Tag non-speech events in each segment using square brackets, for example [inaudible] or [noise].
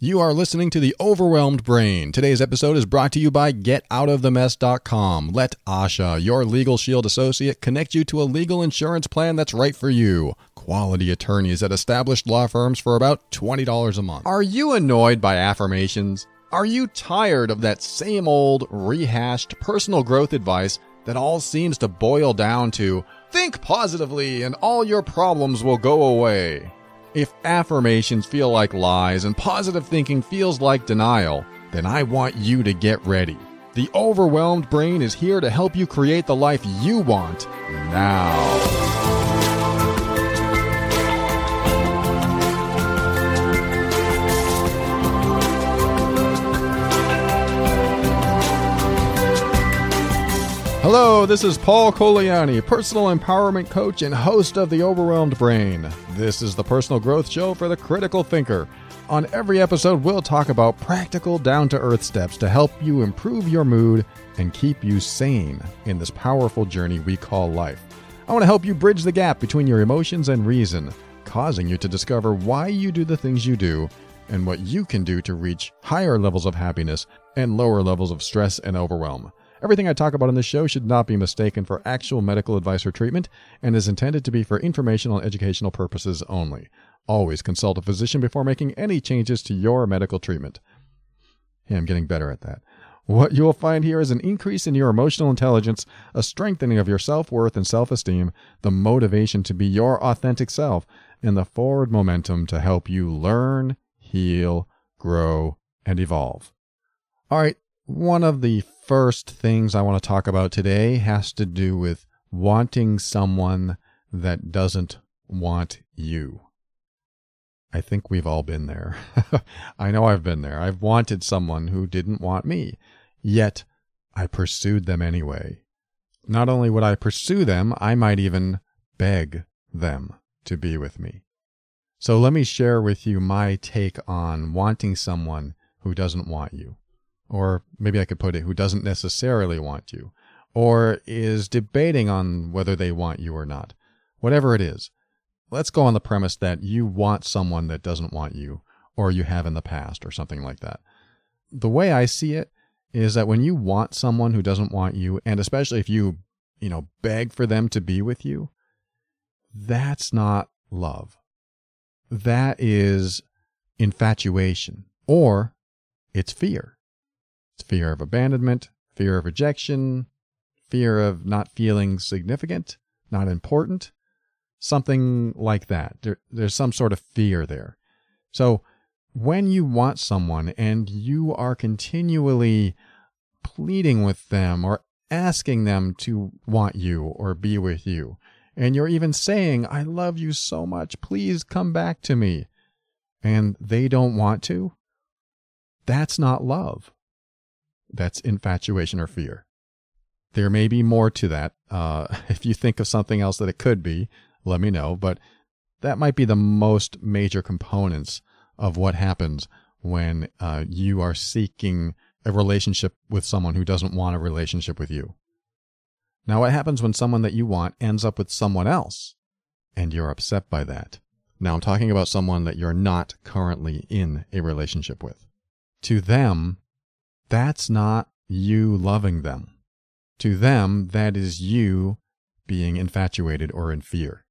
You are listening to The Overwhelmed Brain. Today's episode is brought to you by GetOutOfTheMess.com. Let Asha, your legal shield associate, connect you to a legal insurance plan that's right for you. Quality attorneys at established law firms for about $20 a month. Are you annoyed by affirmations? Are you tired of that same old, rehashed personal growth advice that all seems to boil down to think positively and all your problems will go away? If affirmations feel like lies and positive thinking feels like denial, then I want you to get ready. The overwhelmed brain is here to help you create the life you want now. Hello, this is Paul Colaianni, personal empowerment coach and host of The Overwhelmed Brain. This is the personal growth show for the critical thinker. On every episode, we'll talk about practical, down to earth steps to help you improve your mood and keep you sane in this powerful journey we call life. I want to help you bridge the gap between your emotions and reason, causing you to discover why you do the things you do and what you can do to reach higher levels of happiness and lower levels of stress and overwhelm. Everything I talk about on this show should not be mistaken for actual medical advice or treatment and is intended to be for informational and educational purposes only. Always consult a physician before making any changes to your medical treatment. Hey, I'm getting better at that. What you will find here is an increase in your emotional intelligence, a strengthening of your self worth and self esteem, the motivation to be your authentic self, and the forward momentum to help you learn, heal, grow, and evolve. All right, one of the first things I want to talk about today has to do with wanting someone that doesn't want you. I think we've all been there. [laughs] I know I've been there. I've wanted someone who didn't want me, yet I pursued them anyway. Not only would I pursue them, I might even beg them to be with me. So let me share with you my take on wanting someone who doesn't want you. Or maybe I could put it, who doesn't necessarily want you, or is debating on whether they want you or not. Whatever it is, let's go on the premise that you want someone that doesn't want you, or you have in the past, or something like that. The way I see it is that when you want someone who doesn't want you, and especially if you, you know, beg for them to be with you, that's not love. That is infatuation, or it's fear. Fear of abandonment, fear of rejection, fear of not feeling significant, not important, something like that. There, there's some sort of fear there. So when you want someone and you are continually pleading with them or asking them to want you or be with you, and you're even saying, I love you so much, please come back to me, and they don't want to, that's not love. That's infatuation or fear. There may be more to that. Uh, [laughs] if you think of something else that it could be, let me know. But that might be the most major components of what happens when uh, you are seeking a relationship with someone who doesn't want a relationship with you. Now, what happens when someone that you want ends up with someone else and you're upset by that? Now, I'm talking about someone that you're not currently in a relationship with. To them, that's not you loving them. To them, that is you being infatuated or in fear.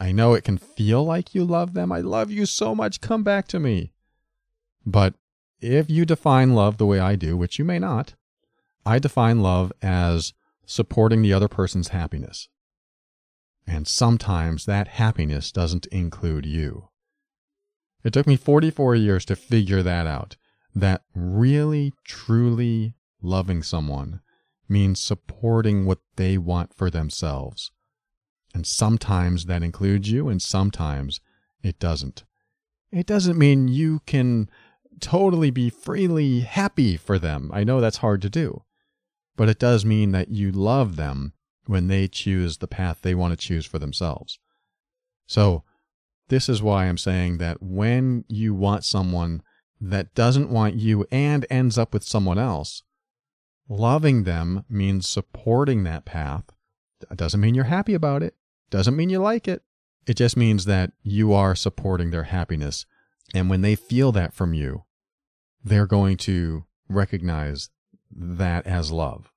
I know it can feel like you love them. I love you so much. Come back to me. But if you define love the way I do, which you may not, I define love as supporting the other person's happiness. And sometimes that happiness doesn't include you. It took me 44 years to figure that out. That really, truly loving someone means supporting what they want for themselves. And sometimes that includes you, and sometimes it doesn't. It doesn't mean you can totally be freely happy for them. I know that's hard to do. But it does mean that you love them when they choose the path they want to choose for themselves. So, this is why I'm saying that when you want someone that doesn't want you and ends up with someone else, loving them means supporting that path. It doesn't mean you're happy about it, doesn't mean you like it. It just means that you are supporting their happiness. And when they feel that from you, they're going to recognize that as love.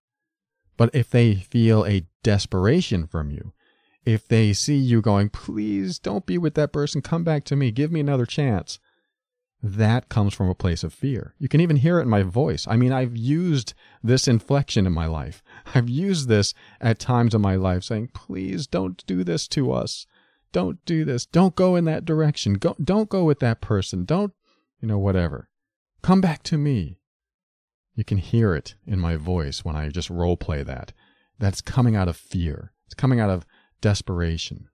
But if they feel a desperation from you, if they see you going, please don't be with that person, come back to me, give me another chance, that comes from a place of fear. You can even hear it in my voice. I mean, I've used this inflection in my life. [laughs] I've used this at times in my life saying, please don't do this to us. Don't do this. Don't go in that direction. Go, don't go with that person. Don't, you know, whatever. Come back to me. You can hear it in my voice when I just role play that. That's coming out of fear. It's coming out of desperation.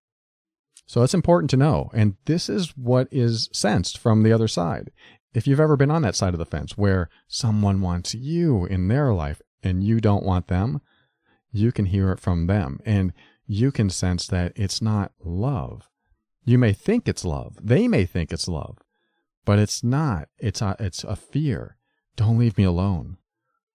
So it's important to know. And this is what is sensed from the other side. If you've ever been on that side of the fence where someone wants you in their life and you don't want them, you can hear it from them. And you can sense that it's not love. You may think it's love. They may think it's love, but it's not. It's a, it's a fear. Don't leave me alone.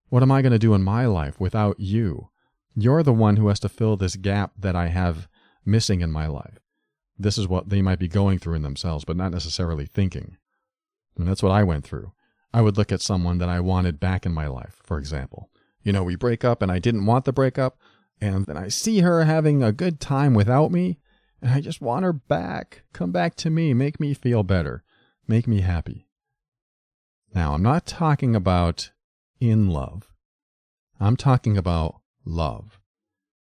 What am I going to do in my life without you? You're the one who has to fill this gap that I have missing in my life this is what they might be going through in themselves, but not necessarily thinking. And that's what I went through. I would look at someone that I wanted back in my life, for example. You know, we break up and I didn't want the breakup, and then I see her having a good time without me, and I just want her back. Come back to me, make me feel better, make me happy. Now, I'm not talking about in love. I'm talking about love.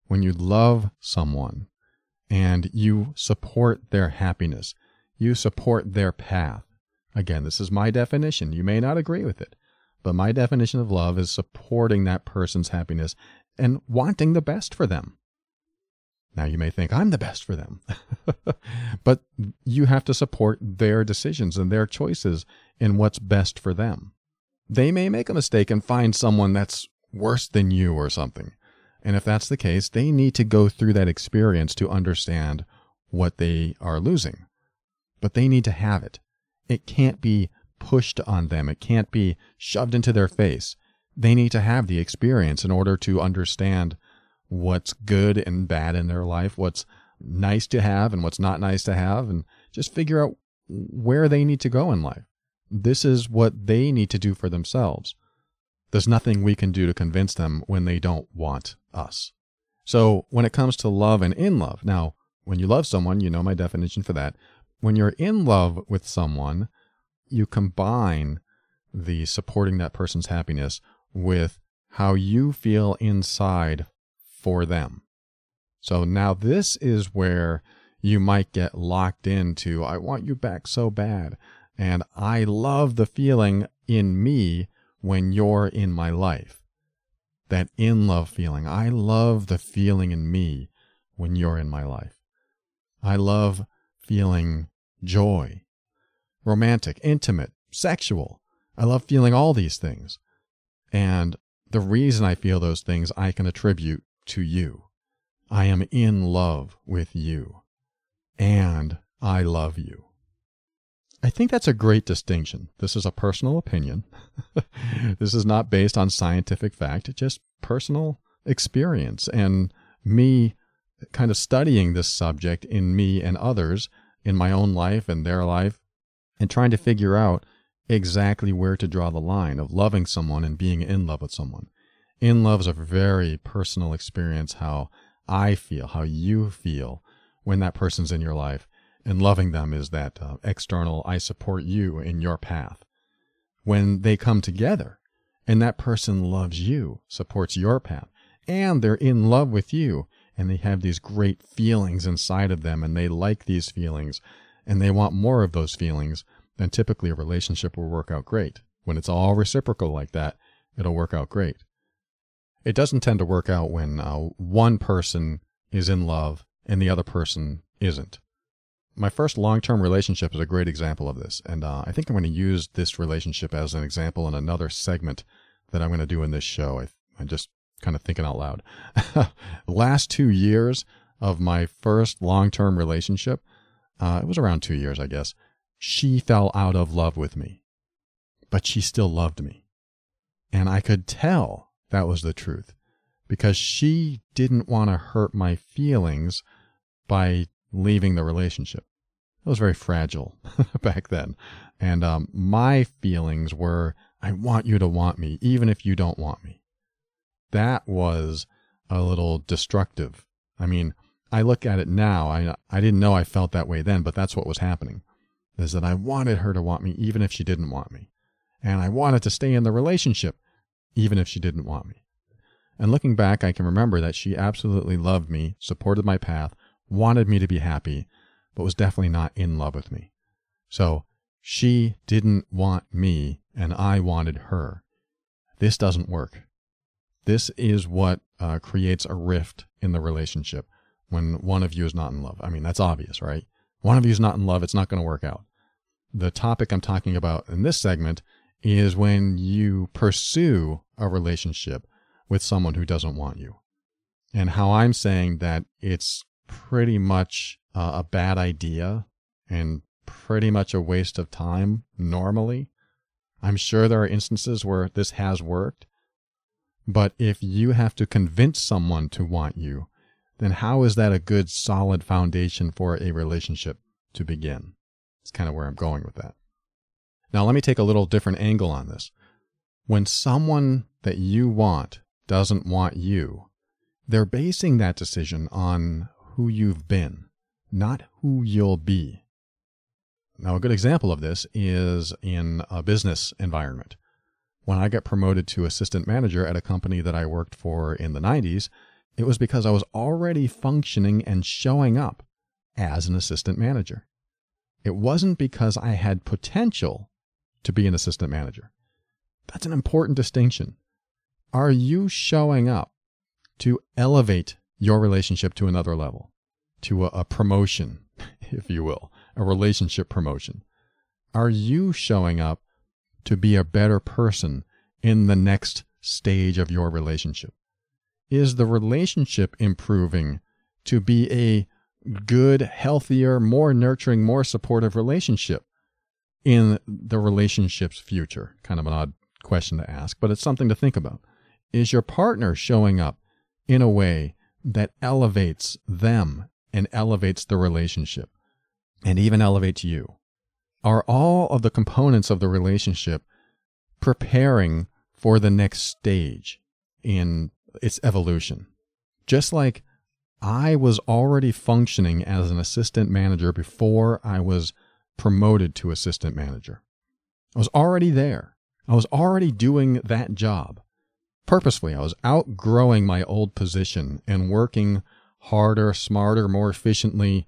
When you love someone, and you support their happiness. You support their path. Again, this is my definition. You may not agree with it, but my definition of love is supporting that person's happiness and wanting the best for them. Now, you may think I'm the best for them, [laughs] but you have to support their decisions and their choices in what's best for them. They may make a mistake and find someone that's worse than you or something. And if that's the case, they need to go through that experience to understand what they are losing. But they need to have it. It can't be pushed on them, it can't be shoved into their face. They need to have the experience in order to understand what's good and bad in their life, what's nice to have and what's not nice to have, and just figure out where they need to go in life. This is what they need to do for themselves. There's nothing we can do to convince them when they don't want us. So when it comes to love and in love, now, when you love someone, you know my definition for that. When you're in love with someone, you combine the supporting that person's happiness with how you feel inside for them. So now this is where you might get locked into, I want you back so bad. And I love the feeling in me when you're in my life. That in love feeling. I love the feeling in me when you're in my life. I love feeling joy, romantic, intimate, sexual. I love feeling all these things. And the reason I feel those things I can attribute to you. I am in love with you. And I love you. I think that's a great distinction. This is a personal opinion. [laughs] this is not based on scientific fact, just personal experience and me kind of studying this subject in me and others in my own life and their life and trying to figure out exactly where to draw the line of loving someone and being in love with someone. In love is a very personal experience, how I feel, how you feel when that person's in your life and loving them is that uh, external, I support you in your path. when they come together and that person loves you, supports your path, and they're in love with you and they have these great feelings inside of them and they like these feelings and they want more of those feelings, then typically a relationship will work out great. When it's all reciprocal like that, it'll work out great. It doesn't tend to work out when uh, one person is in love and the other person isn't. My first long term relationship is a great example of this, and uh, I think I'm going to use this relationship as an example in another segment that I'm going to do in this show. I, I'm just kind of thinking out loud. [laughs] last two years of my first long term relationship, uh, it was around two years, I guess, she fell out of love with me, but she still loved me. And I could tell that was the truth because she didn't want to hurt my feelings by leaving the relationship. It was very fragile [laughs] back then. And um, my feelings were, I want you to want me, even if you don't want me. That was a little destructive. I mean, I look at it now. I, I didn't know I felt that way then, but that's what was happening. Is that I wanted her to want me, even if she didn't want me. And I wanted to stay in the relationship, even if she didn't want me. And looking back, I can remember that she absolutely loved me, supported my path, wanted me to be happy, but was definitely not in love with me. So she didn't want me and I wanted her. This doesn't work. This is what uh, creates a rift in the relationship when one of you is not in love. I mean, that's obvious, right? One of you is not in love, it's not going to work out. The topic I'm talking about in this segment is when you pursue a relationship with someone who doesn't want you. And how I'm saying that it's pretty much uh, a bad idea and pretty much a waste of time normally. I'm sure there are instances where this has worked. But if you have to convince someone to want you, then how is that a good solid foundation for a relationship to begin? It's kind of where I'm going with that. Now, let me take a little different angle on this. When someone that you want doesn't want you, they're basing that decision on who you've been, not who you'll be. Now, a good example of this is in a business environment. When I got promoted to assistant manager at a company that I worked for in the 90s, it was because I was already functioning and showing up as an assistant manager. It wasn't because I had potential to be an assistant manager. That's an important distinction. Are you showing up to elevate your relationship to another level, to a, a, promotion, [laughs] if you will, a relationship promotion? Are you showing up to be a better person in the next stage of your relationship? Is the relationship improving to be a good, healthier, more nurturing, more supportive relationship in the relationship's future? Kind of an odd question to ask, but it's something to think about. Is your partner showing up in a way that elevates them and elevates the relationship and even elevates you? Are all of the components of the relationship preparing for the next stage in its evolution? Just like I was already functioning as an assistant manager before I was promoted to assistant manager. I was already there. I was already doing that job purposefully. I was outgrowing my old position and working harder, smarter, more efficiently,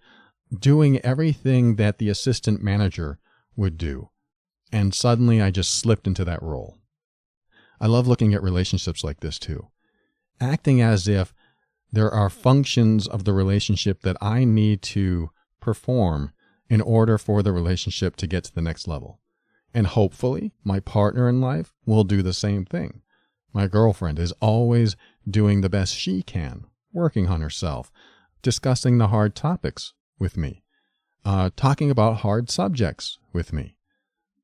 doing everything that the assistant manager would do. And suddenly I just slipped into that role. I love looking at relationships like this too, acting as if there are functions of the relationship that I need to perform in order for the relationship to get to the next level. And hopefully, my partner in life will do the same thing. My girlfriend is always doing the best she can, working on herself, discussing the hard topics with me, uh, talking about hard subjects with me,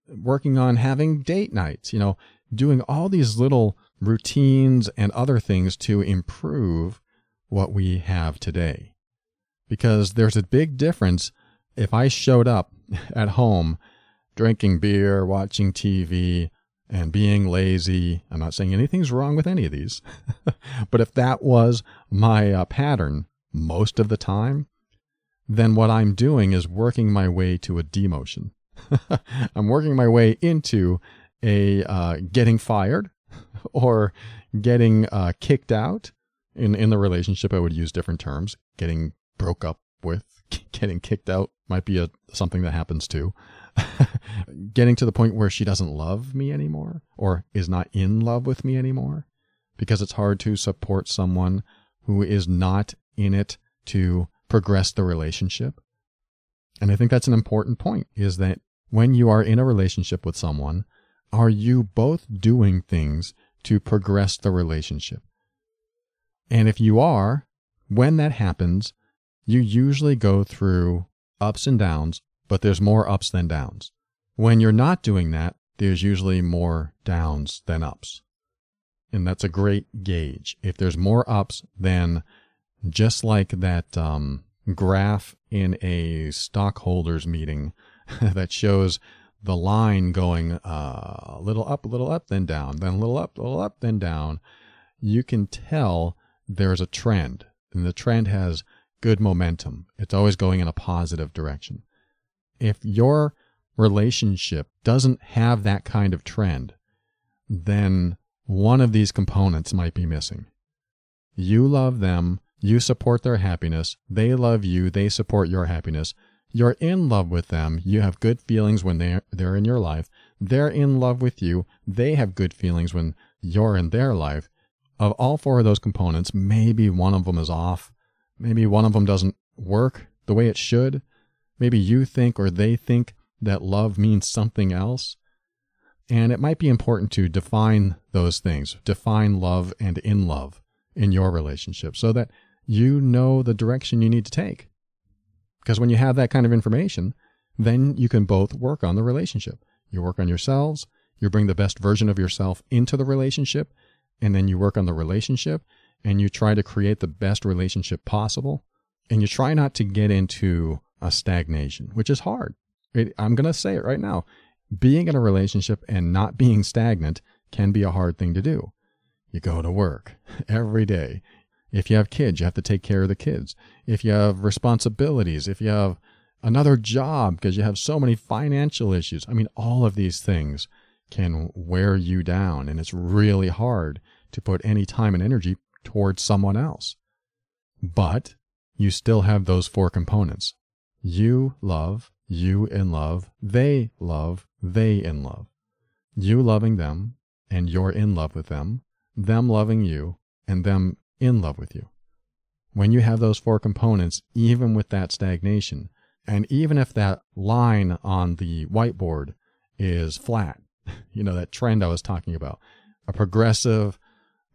working on having date nights, you know, doing all these little routines and other things to improve what we have today. Because there's a big difference if I showed up [laughs] at home drinking beer, watching TV, and being lazy. I'm not saying anything's wrong with any of these. [laughs] but if that was my uh, pattern most of the time, then what I'm doing is working my way to a demotion. [laughs] I'm working my way into a uh, getting fired [laughs] or getting uh, kicked out in in the relationship i would use different terms getting broke up with getting kicked out might be a something that happens too getting to the point where she doesn't love me anymore or is not in love with me anymore because it's hard to support someone who is not in it to progress the relationship and i think that's an important point is that when you are in a relationship with someone are you both doing things to progress the relationship and if you are when that happens you usually go through ups and downs, but there's more ups than downs. When you're not doing that, there's usually more downs than ups. And that's a great gauge. If there's more ups, then just like that um, graph in a stockholders meeting [laughs] that shows the line going uh, a little up, a little up, then down, then a little up, a little up, then down, you can tell there's a trend. And the trend has good momentum. It's always going in a positive direction. If your relationship doesn't have that kind of trend, then one of these components might be missing. You love them, you support their happiness, they love you, they support your happiness. You're in love with them, you have good feelings when they're, they're in your life, they're in love with you, they have good feelings when you're in their life. Of all four of those components, maybe one of them is off, Maybe one of them doesn't work the way it should. Maybe you think or they think that love means something else. And it might be important to define those things, define love and in love in your relationship so that you know the direction you need to take. Because when you have that kind of information, then you can both work on the relationship. You work on yourselves, you bring the best version of yourself into the relationship, and then you work on the relationship and you try to create the best relationship possible and you try not to get into a stagnation, which is hard. It, I'm going to say it right now. Being in a relationship and not being stagnant can be a hard thing to do. You go to work [laughs] every day. If you have kids, you have to take care of the kids. If you have responsibilities, if you have another job because you have so many financial issues, I mean, all of these things can wear you down. And it's really hard to put any time and energy towards someone else. But you still have those four components. You love, you in love, they love, they in love. You loving them, and you're in love with them, them loving you, and them in love with you. When you have those four components, even with that stagnation, and even if that line on the whiteboard is flat, [laughs] you know, that trend I was talking about, a progressive,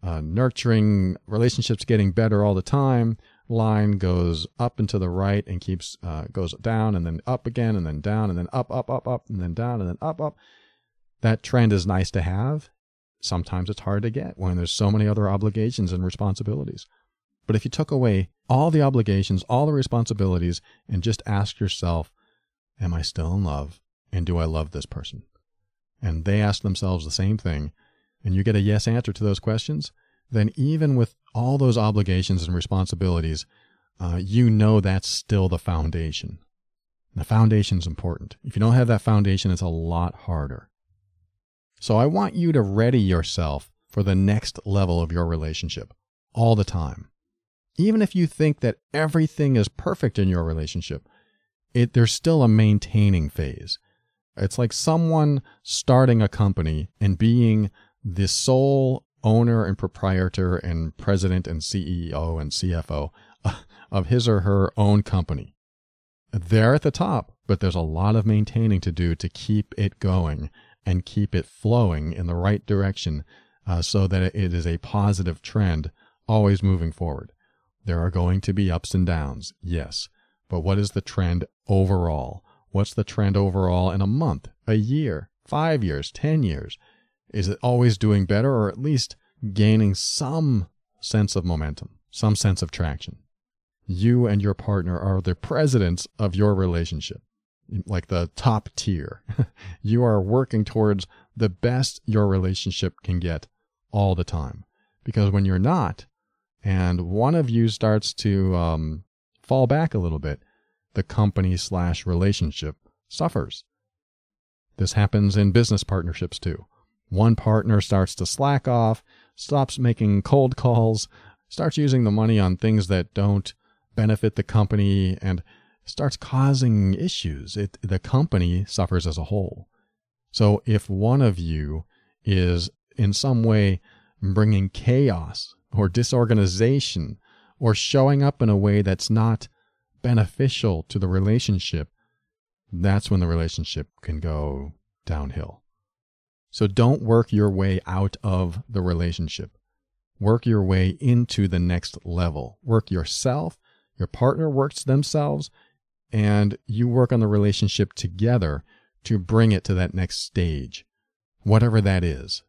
uh, nurturing relationships getting better all the time line goes up and to the right and keeps uh, goes down and then up again and then down and then up up up up and then down and then up up. That trend is nice to have. Sometimes it's hard to get when there's so many other obligations and responsibilities. But if you took away all the obligations all the responsibilities and just ask yourself am i still in love? And do i love this person? And they ask themselves the same thing and you get a yes answer to those questions, then even with all those obligations and responsibilities, uh, you know that's still the foundation. The foundation is important. If you don't have that foundation, it's a lot harder. So I want you to ready yourself for the next level of your relationship all the time. Even if you think that everything is perfect in your relationship, it, there's still a maintaining phase. It's like someone starting a company and being the sole owner and proprietor and president and CEO and CFO [laughs] of his or her own company. They're at the top, but there's a lot of maintaining to do to keep it going and keep it flowing in the right direction uh, so that it is a positive trend always moving forward. There are going to be ups and downs, yes, but what is the trend overall? What's the trend overall in a month, a year, five years, 10 years? Is it always doing better or at least gaining some sense of momentum, some sense of traction? You and your partner are the presidents of your relationship, like the top tier. [laughs] you are working towards the best your relationship can get all the time. Because when you're not, and one of you starts to um, fall back a little bit, the company slash relationship suffers. This happens in business partnerships too one partner starts to slack off, stops making cold calls, starts using the money on things that don't benefit the company, and starts causing issues. It, the company suffers as a whole. So if one of you is in some way bringing chaos or disorganization or showing up in a way that's not beneficial to the relationship, that's when the relationship can go downhill. So don't work your way out of the relationship. Work your way into the next level. Work yourself, your partner works themselves, and you work on the relationship together to bring it to that next stage, whatever that is.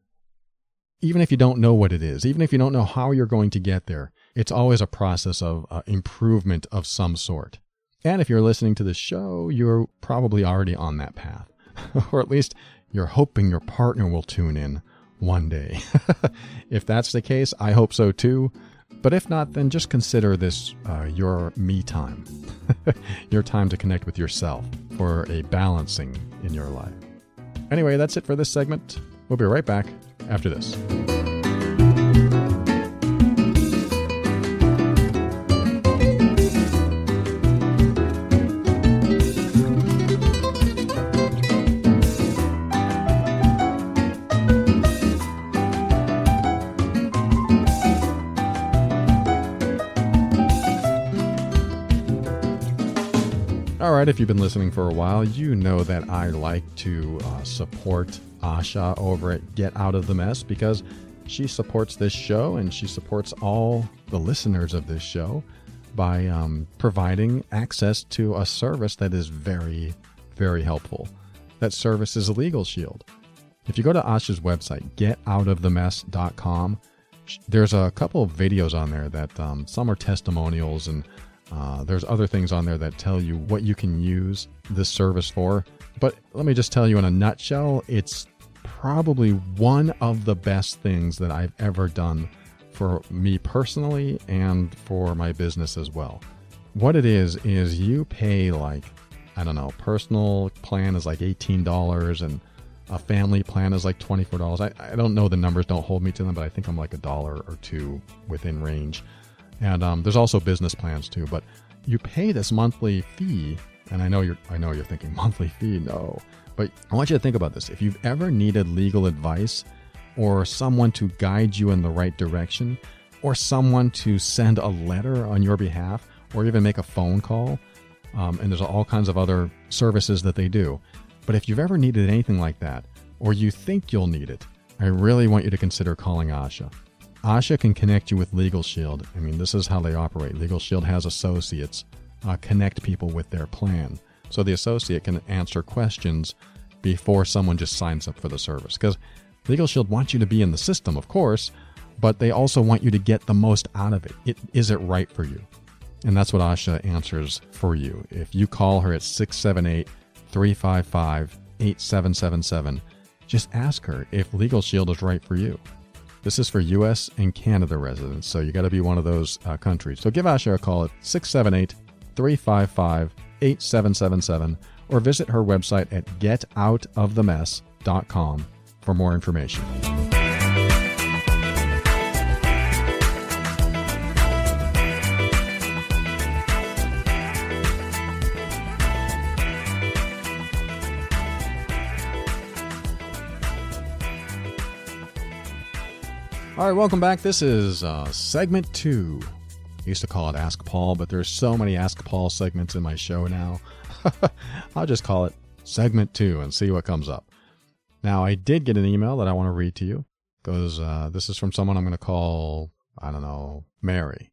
Even if you don't know what it is, even if you don't know how you're going to get there, it's always a process of uh, improvement of some sort. And if you're listening to the show, you're probably already on that path, [laughs] or at least you're hoping your partner will tune in one day. [laughs] if that's the case, I hope so too. But if not, then just consider this uh, your me time, [laughs] your time to connect with yourself for a balancing in your life. Anyway, that's it for this segment. We'll be right back after this. Right, if you've been listening for a while, you know that I like to uh, support Asha over at Get Out of the Mess because she supports this show and she supports all the listeners of this show by um, providing access to a service that is very, very helpful. That service is Legal Shield. If you go to Asha's website, getoutofthemess.com, there's a couple of videos on there that um, some are testimonials and uh, there's other things on there that tell you what you can use this service for. But let me just tell you in a nutshell, it's probably one of the best things that I've ever done for me personally and for my business as well. What it is, is you pay like, I don't know, personal plan is like $18 and a family plan is like $24. I, I don't know the numbers, don't hold me to them, but I think I'm like a dollar or two within range. And um, there's also business plans too. But you pay this monthly fee, and I know you're I know you're thinking [laughs] monthly fee. No, but I want you to think about this. If you've ever needed legal advice, or someone to guide you in the right direction, or someone to send a letter on your behalf, or even make a phone call, um, and there's all kinds of other services that they do. But if you've ever needed anything like that, or you think you'll need it, I really want you to consider calling Asha. Asha can connect you with Legal Shield. I mean, this is how they operate. Legal Shield has associates uh, connect people with their plan. So the associate can answer questions before someone just signs up for the service. Because Legal Shield wants you to be in the system, of course, but they also want you to get the most out of it. it is it right for you? And that's what Asha answers for you. If you call her at 678 355 8777, just ask her if Legal Shield is right for you. This is for U.S. and Canada residents, so you got to be one of those uh, countries. So give Asha a call at 678 355 8777 or visit her website at getoutofthemess.com for more information. All right, welcome back. This is uh, segment two. I used to call it Ask Paul, but there's so many Ask Paul segments in my show now. [laughs] I'll just call it segment two and see what comes up. Now, I did get an email that I want to read to you. Goes, uh, this is from someone I'm going to call, I don't know, Mary.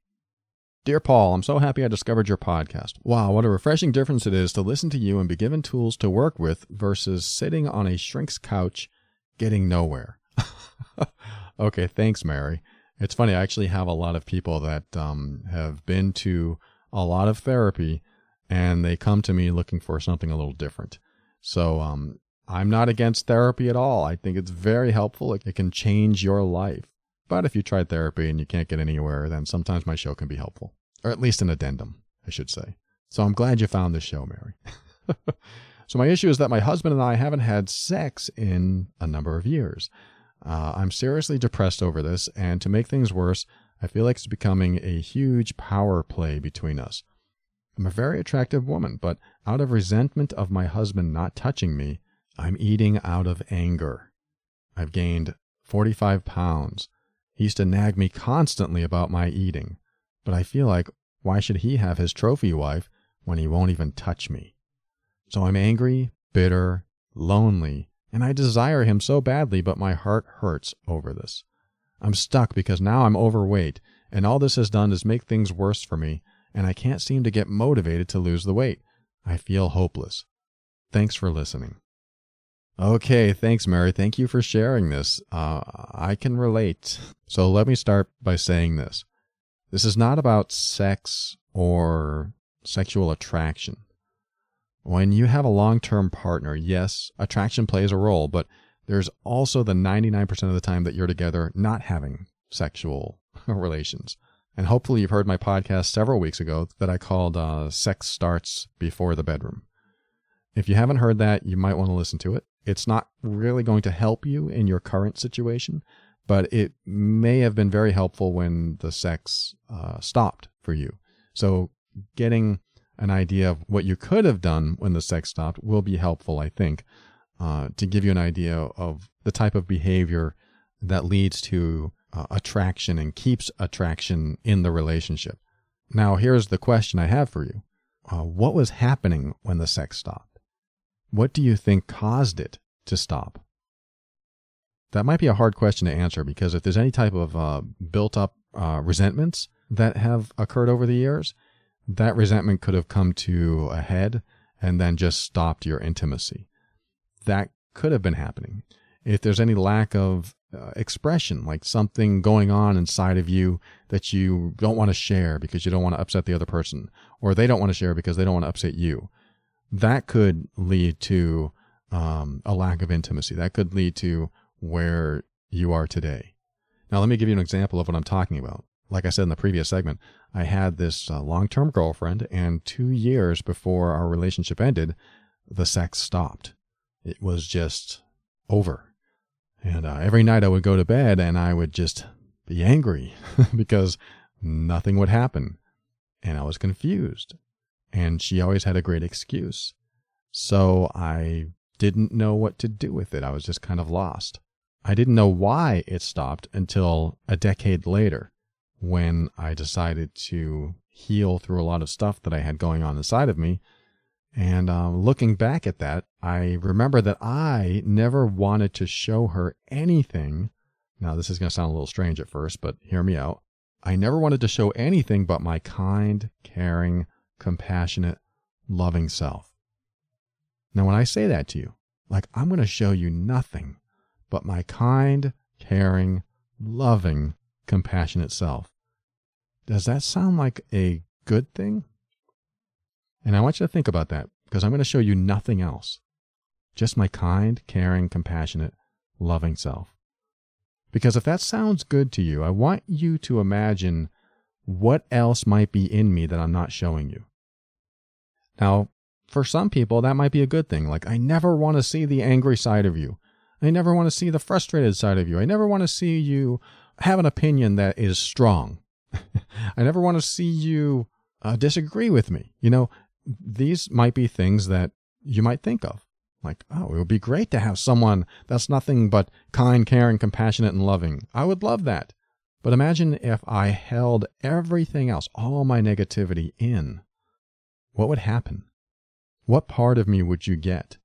Dear Paul, I'm so happy I discovered your podcast. Wow, what a refreshing difference it is to listen to you and be given tools to work with versus sitting on a shrink's couch getting nowhere. [laughs] Okay, thanks, Mary. It's funny, I actually have a lot of people that um, have been to a lot of therapy and they come to me looking for something a little different. So um, I'm not against therapy at all. I think it's very helpful. It, it can change your life. But if you tried therapy and you can't get anywhere, then sometimes my show can be helpful, or at least an addendum, I should say. So I'm glad you found this show, Mary. [laughs] so my issue is that my husband and I haven't had sex in a number of years. Uh, I'm seriously depressed over this, and to make things worse, I feel like it's becoming a huge power play between us. I'm a very attractive woman, but out of resentment of my husband not touching me, I'm eating out of anger. I've gained 45 pounds. He used to nag me constantly about my eating, but I feel like why should he have his trophy wife when he won't even touch me? So I'm angry, bitter, lonely, and I desire him so badly, but my heart hurts over this. I'm stuck because now I'm overweight, and all this has done is make things worse for me, and I can't seem to get motivated to lose the weight. I feel hopeless. Thanks for listening. Okay, thanks, Mary. Thank you for sharing this. Uh, I can relate. So let me start by saying this. This is not about sex or sexual attraction. When you have a long term partner, yes, attraction plays a role, but there's also the 99% of the time that you're together not having sexual [laughs] relations. And hopefully, you've heard my podcast several weeks ago that I called uh, Sex Starts Before the Bedroom. If you haven't heard that, you might want to listen to it. It's not really going to help you in your current situation, but it may have been very helpful when the sex uh, stopped for you. So, getting an idea of what you could have done when the sex stopped will be helpful, I think, uh, to give you an idea of the type of behavior that leads to uh, attraction and keeps attraction in the relationship. Now, here's the question I have for you uh, What was happening when the sex stopped? What do you think caused it to stop? That might be a hard question to answer because if there's any type of uh, built up uh, resentments that have occurred over the years, that resentment could have come to a head and then just stopped your intimacy. That could have been happening. If there's any lack of uh, expression, like something going on inside of you that you don't want to share because you don't want to upset the other person, or they don't want to share because they don't want to upset you, that could lead to um, a lack of intimacy. That could lead to where you are today. Now, let me give you an example of what I'm talking about like I said in the previous segment, I had this uh, long term girlfriend, and two years before our relationship ended, the sex stopped. It was just over. And uh, every night I would go to bed and I would just be angry [laughs] because nothing would happen. And I was confused. And she always had a great excuse. So I didn't know what to do with it. I was just kind of lost. I didn't know why it stopped until a decade later when I decided to heal through a lot of stuff that I had going on inside of me. And uh, looking back at that, I remember that I never wanted to show her anything. Now, this is going to sound a little strange at first, but hear me out. I never wanted to show anything but my kind, caring, compassionate, loving self. Now, when I say that to you, like I'm going to show you nothing but my kind, caring, loving, compassionate self. Does that sound like a good thing? And I want you to think about that because I'm going to show you nothing else. Just my kind, caring, compassionate, loving self. Because if that sounds good to you, I want you to imagine what else might be in me that I'm not showing you. Now, for some people, that might be a good thing. Like, I never want to see the angry side of you. I never want to see the frustrated side of you. I never want to see you have an opinion that is strong. [laughs] I never want to see you uh, disagree with me. You know, these might be things that you might think of. Like, oh, it would be great to have someone that's nothing but kind, caring, compassionate, and loving. I would love that. But imagine if I held everything else, all my negativity in. What would happen? What part of me would you get?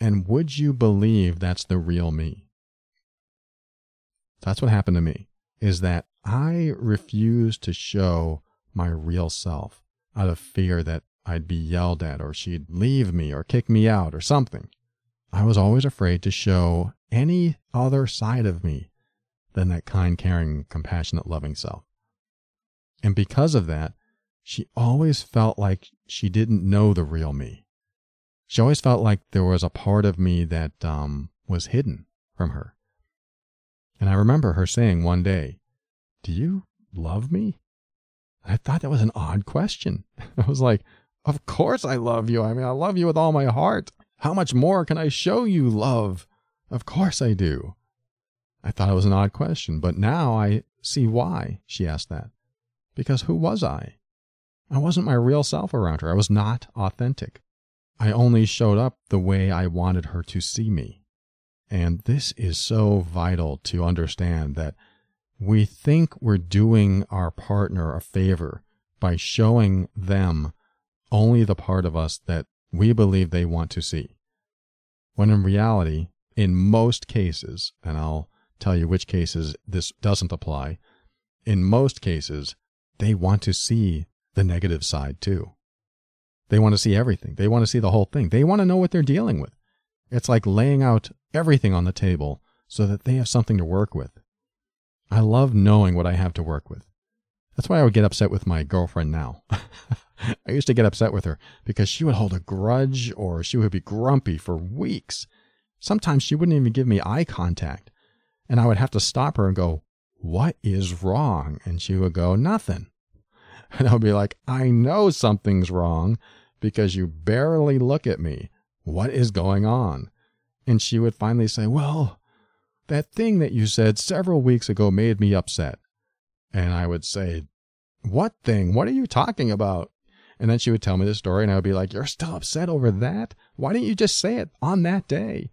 And would you believe that's the real me? That's what happened to me is that I refused to show my real self out of fear that I'd be yelled at or she'd leave me or kick me out or something. I was always afraid to show any other side of me than that kind, caring, compassionate, loving self. And because of that, she always felt like she didn't know the real me. She always felt like there was a part of me that um, was hidden from her. And I remember her saying one day, Do you love me? I thought that was an odd question. [laughs] I was like, Of course I love you. I mean, I love you with all my heart. How much more can I show you love? Of course I do. I thought it was an odd question, but now I see why she asked that. Because who was I? I wasn't my real self around her. I was not authentic. I only showed up the way I wanted her to see me. And this is so vital to understand that we think we're doing our partner a favor by showing them only the part of us that we believe they want to see. When in reality, in most cases, and I'll tell you which cases this doesn't apply, in most cases, they want to see the negative side too. They want to see everything. They want to see the whole thing. They want to know what they're dealing with. It's like laying out everything on the table so that they have something to work with. I love knowing what I have to work with. That's why I would get upset with my girlfriend now. [laughs] I used to get upset with her because she would hold a grudge or she would be grumpy for weeks. Sometimes she wouldn't even give me eye contact. And I would have to stop her and go, What is wrong? And she would go, Nothing. [laughs] And I would be like, I know something's wrong because you barely look at me. What is going on? And she would finally say, Well, that thing that you said several weeks ago made me upset. And I would say, What thing? What are you talking about? And then she would tell me the story, and I would be like, You're still upset over that? Why didn't you just say it on that day?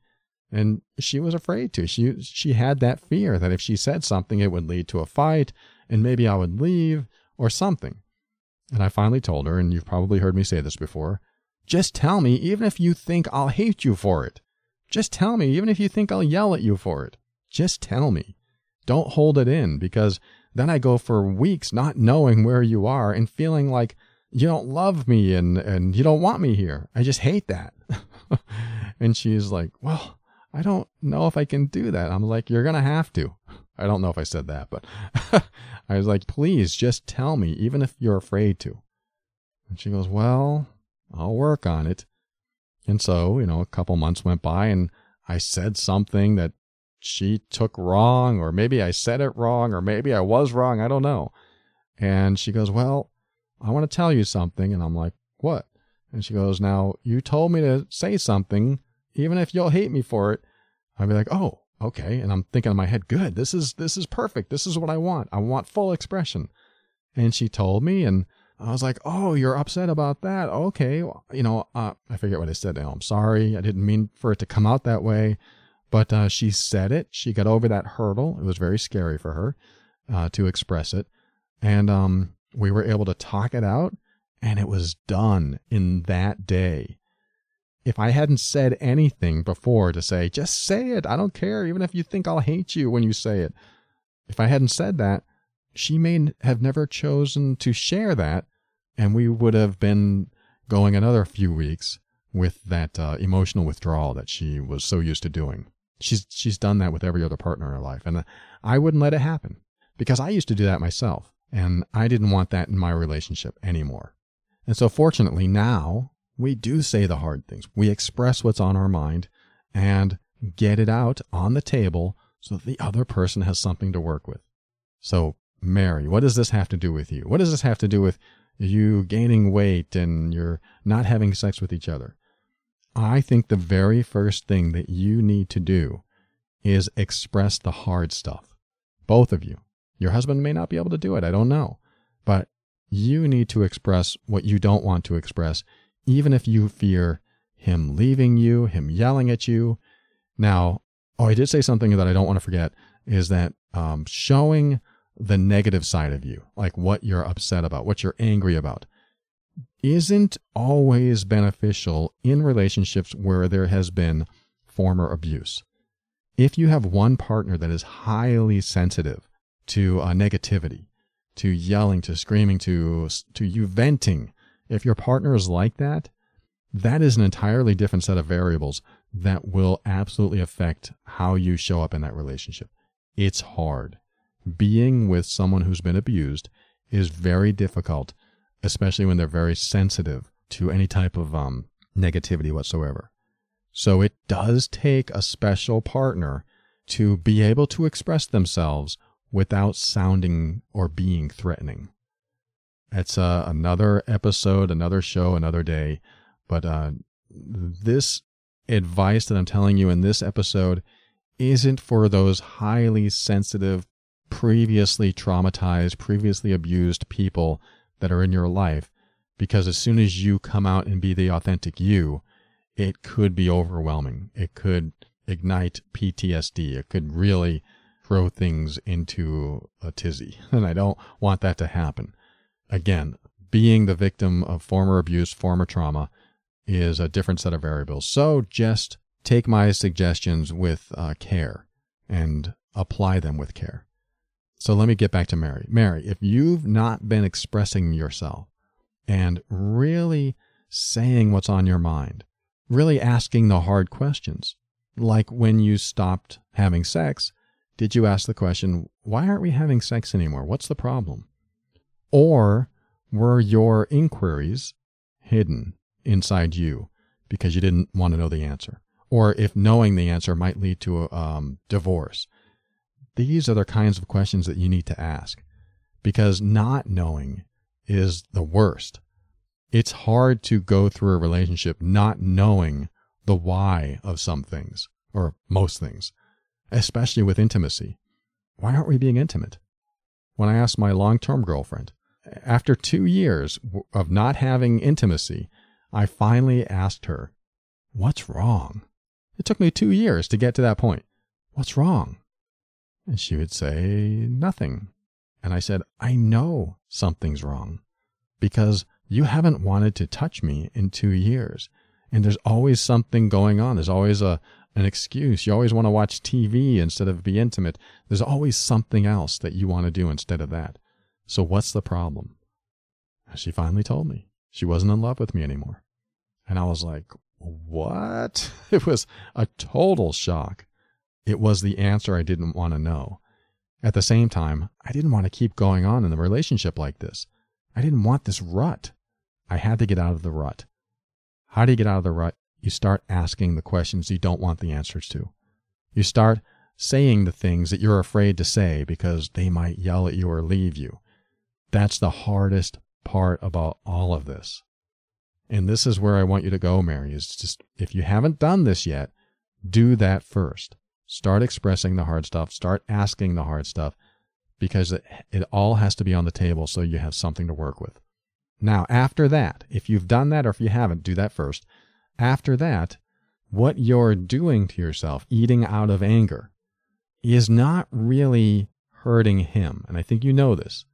And she was afraid to. She she had that fear that if she said something, it would lead to a fight, and maybe I would leave or something. And I finally told her, and you've probably heard me say this before just tell me, even if you think I'll hate you for it. Just tell me, even if you think I'll yell at you for it. Just tell me. Don't hold it in, because then I go for weeks not knowing where you are and feeling like you don't love me and, and you don't want me here. I just hate that. [laughs] and she's like, Well, I don't know if I can do that. I'm like, You're going to have to. I don't know if I said that, but [laughs] I was like, Please just tell me, even if you're afraid to. And she goes, Well, I'll work on it. And so, you know, a couple months went by and I said something that she took wrong, or maybe I said it wrong, or maybe I was wrong. I don't know. And she goes, Well, I want to tell you something. And I'm like, What? And she goes, Now, you told me to say something, even if you'll hate me for it. I'd be like, Oh, okay. And I'm thinking in my head, Good. This is, this is perfect. This is what I want. I want full expression. And she told me, and I was like, "Oh, you're upset about that? Okay, you know, uh, I forget what I said. Oh, I'm sorry. I didn't mean for it to come out that way." But uh, she said it. She got over that hurdle. It was very scary for her uh, to express it, and um, we were able to talk it out, and it was done in that day. If I hadn't said anything before to say, just say it. I don't care, even if you think I'll hate you when you say it. If I hadn't said that, she may have never chosen to share that and we would have been going another few weeks with that uh, emotional withdrawal that she was so used to doing. She's she's done that with every other partner in her life, and I wouldn't let it happen because I used to do that myself, and I didn't want that in my relationship anymore. And so, fortunately, now we do say the hard things. We express what's on our mind and get it out on the table so that the other person has something to work with. So, Mary, what does this have to do with you? What does this have to do with you gaining weight and you're not having sex with each other. I think the very first thing that you need to do is express the hard stuff. Both of you. Your husband may not be able to do it. I don't know. But you need to express what you don't want to express, even if you fear him leaving you, him yelling at you. Now, oh, I did say something that I don't want to forget is that um, showing the negative side of you, like what you're upset about, what you're angry about, isn't always beneficial in relationships where there has been former abuse. If you have one partner that is highly sensitive to uh, negativity, to yelling, to screaming, to, to you venting, if your partner is like that, that is an entirely different set of variables that will absolutely affect how you show up in that relationship. It's hard being with someone who's been abused is very difficult, especially when they're very sensitive to any type of um, negativity whatsoever. So it does take a special partner to be able to express themselves without sounding or being threatening. It's uh, another episode, another show, another day. But uh, this advice that I'm telling you in this episode isn't for those highly sensitive, previously traumatized, previously abused people that are in your life. Because as soon as you come out and be the authentic you, it could be overwhelming. It could ignite PTSD. It could really throw things into a tizzy. [laughs] And I don't want that to happen. Again, being the victim of former abuse, former trauma is a different set of variables. So just take my suggestions with uh, care and apply them with care. So let me get back to Mary. Mary, if you've not been expressing yourself and really saying what's on your mind, really asking the hard questions, like when you stopped having sex, did you ask the question, why aren't we having sex anymore? What's the problem? Or were your inquiries hidden inside you because you didn't want to know the answer? Or if knowing the answer might lead to a um, divorce? These are the kinds of questions that you need to ask because not knowing is the worst. It's hard to go through a relationship not knowing the why of some things, or most things, especially with intimacy. Why aren't we being intimate? When I asked my long term girlfriend, after two years of not having intimacy, I finally asked her, What's wrong? It took me two years to get to that point. What's wrong? And she would say, Nothing. And I said, I know something's wrong because you haven't wanted to touch me in two years. And there's always something going on. There's always a, an excuse. You always want to watch TV instead of be intimate. There's always something else that you want to do instead of that. So what's the problem? She finally told me she wasn't in love with me anymore. And I was like, what? [laughs] It was a total shock. It was the answer I didn't want to know. At the same time, I didn't want to keep going on in the relationship like this. I didn't want this rut. I had to get out of the rut. How do you get out of the rut? You start asking the questions you don't want the answers to. You start saying the things that you're afraid to say because they might yell at you or leave you. That's the hardest part about all of this. And this is where I want you to go, Mary, is just if you haven't done this yet, do that first. Start expressing the hard stuff, start asking the hard stuff, because it, it all has to be on the table so you have something to work with. Now, after that, if you've done that or if you haven't, do that first. After that, what you're doing to yourself, eating out of anger, is not really hurting him. And I think you know this.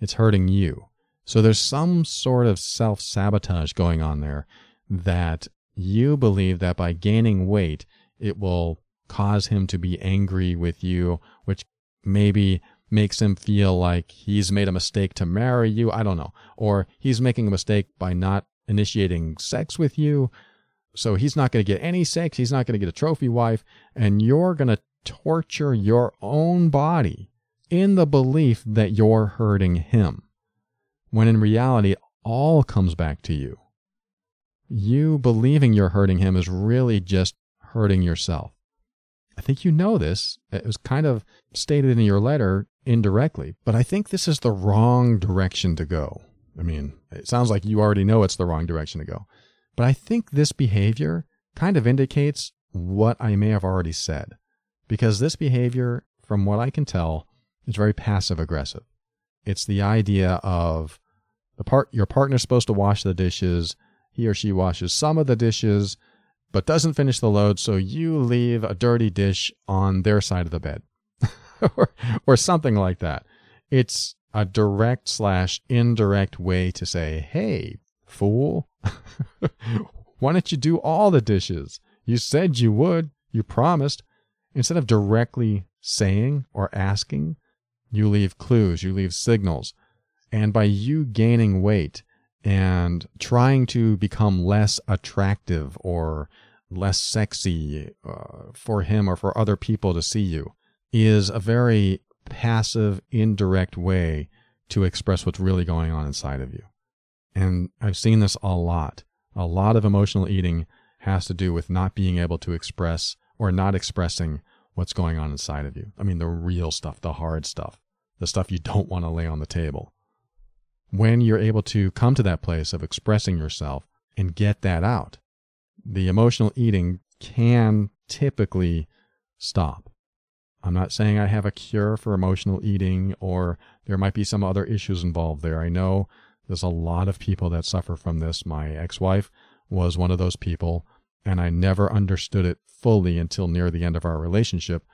It's hurting you. So there's some sort of self sabotage going on there that you believe that by gaining weight, it will cause him to be angry with you, which maybe makes him feel like he's made a mistake to marry you. I don't know. Or he's making a mistake by not initiating sex with you. So he's not going to get any sex. He's not going to get a trophy wife. And you're going to torture your own body in the belief that you're hurting him. When in reality, it all comes back to you. You believing you're hurting him is really just hurting yourself. I think you know this. It was kind of stated in your letter indirectly, but I think this is the wrong direction to go. I mean, it sounds like you already know it's the wrong direction to go. But I think this behavior kind of indicates what I may have already said. Because this behavior, from what I can tell, is very passive aggressive. It's the idea of the part your partner's supposed to wash the dishes, he or she washes some of the dishes, but doesn't finish the load, so you leave a dirty dish on their side of the bed. [laughs] or, or something like that. It's a direct slash indirect way to say, hey, fool, [laughs] why don't you do all the dishes? You said you would, you promised. Instead of directly saying or asking, you leave clues, you leave signals. And by you gaining weight and trying to become less attractive or less sexy uh, for him or for other people to see you, is a very passive, indirect way to express what's really going on inside of you. And I've seen this a lot. A lot of emotional eating has to do with not being able to express or not expressing what's going on inside of you. I mean, the real stuff, the hard stuff, the stuff you don't want to lay on the table. When you're able to come to that place of expressing yourself and get that out, the emotional eating can typically stop. I'm not saying I have a cure for emotional eating or there might be some other issues involved there. I know there's a lot of people that suffer from this. My ex wife was one of those people, and I never understood it fully until near the end of our relationship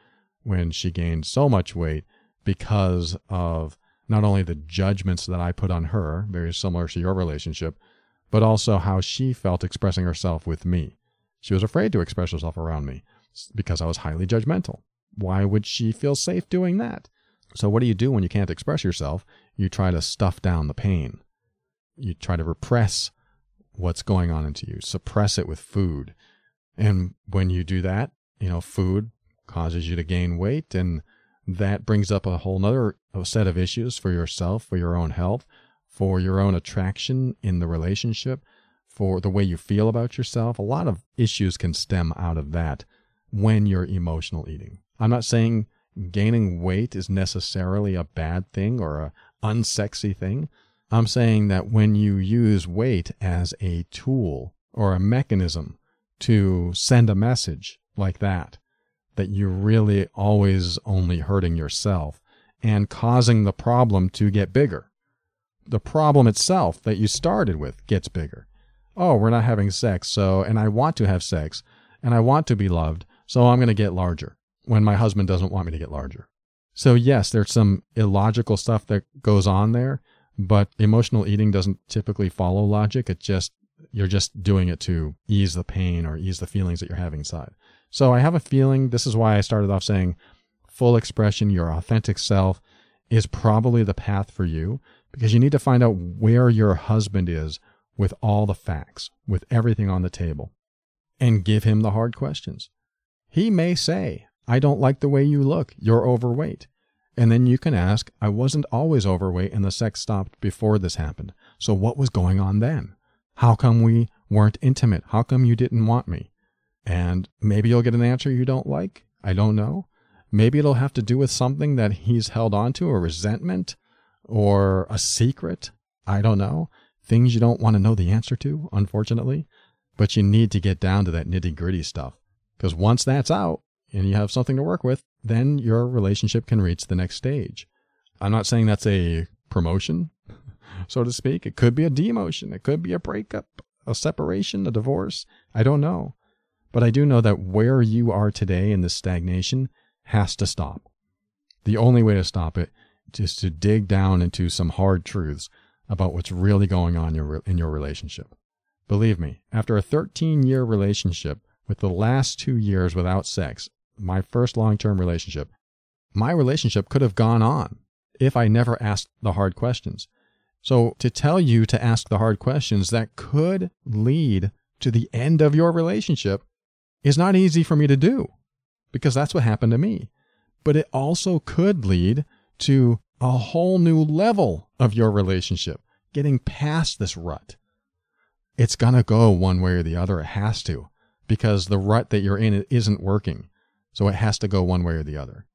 when she gained so much weight because of not only the judgments that I put on her, very similar to your relationship, but also how she felt expressing herself with me. She was afraid to express herself around me because I was highly judgmental. Why would she feel safe doing that? So, what do you do when you can't express yourself? You try to stuff down the pain. You try to repress what's going on into you, suppress it with food. And when you do that, you know, food causes you to gain weight and that brings up a whole nother set of issues for yourself, for your own health, for your own attraction in the relationship, for the way you feel about yourself. A lot of issues can stem out of that when you're emotional eating. I'm not saying gaining weight is necessarily a bad thing or a unsexy thing. I'm saying that when you use weight as a tool or a mechanism to send a message like that, that you're really always only hurting yourself and causing the problem to get bigger. The problem itself that you started with gets bigger. Oh, we're not having sex, so, and I want to have sex, and I want to be loved, so I'm going to get larger when my husband doesn't want me to get larger. So, yes, there's some illogical stuff that goes on there, but emotional eating doesn't typically follow logic. It just, you're just doing it to ease the pain or ease the feelings that you're having inside. So I have a feeling this is why I started off saying full expression, your authentic self is probably the path for you because you need to find out where your husband is with all the facts, with everything on the table, and give him the hard questions. He may say, I don't like the way you look. You're overweight. And then you can ask, I wasn't always overweight and the sex stopped before this happened. So what was going on then? How come we weren't intimate? How come you didn't want me? And maybe you'll get an answer you don't like. I don't know. Maybe it'll have to do with something that he's held on to, a resentment or a secret. I don't know. Things you don't want to know the answer to, unfortunately. But you need to get down to that nitty gritty stuff. Because once that's out and you have something to work with, then your relationship can reach the next stage. I'm not saying that's a promotion, so to speak. It could be a demotion. It could be a breakup, a separation, a divorce. I don't know. But I do know that where you are today in this stagnation has to stop. The only way to stop it is to dig down into some hard truths about what's really going on in your relationship. Believe me, after a 13 year relationship with the last two years without sex, my first long term relationship, my relationship could have gone on if I never asked the hard questions. So to tell you to ask the hard questions that could lead to the end of your relationship is not easy for me to do because that's what happened to me. But it also could lead to a whole new level of your relationship, getting past this rut. It's going to go one way or the other. It has to because the rut that you're in isn't working. So it has to go one way or the other.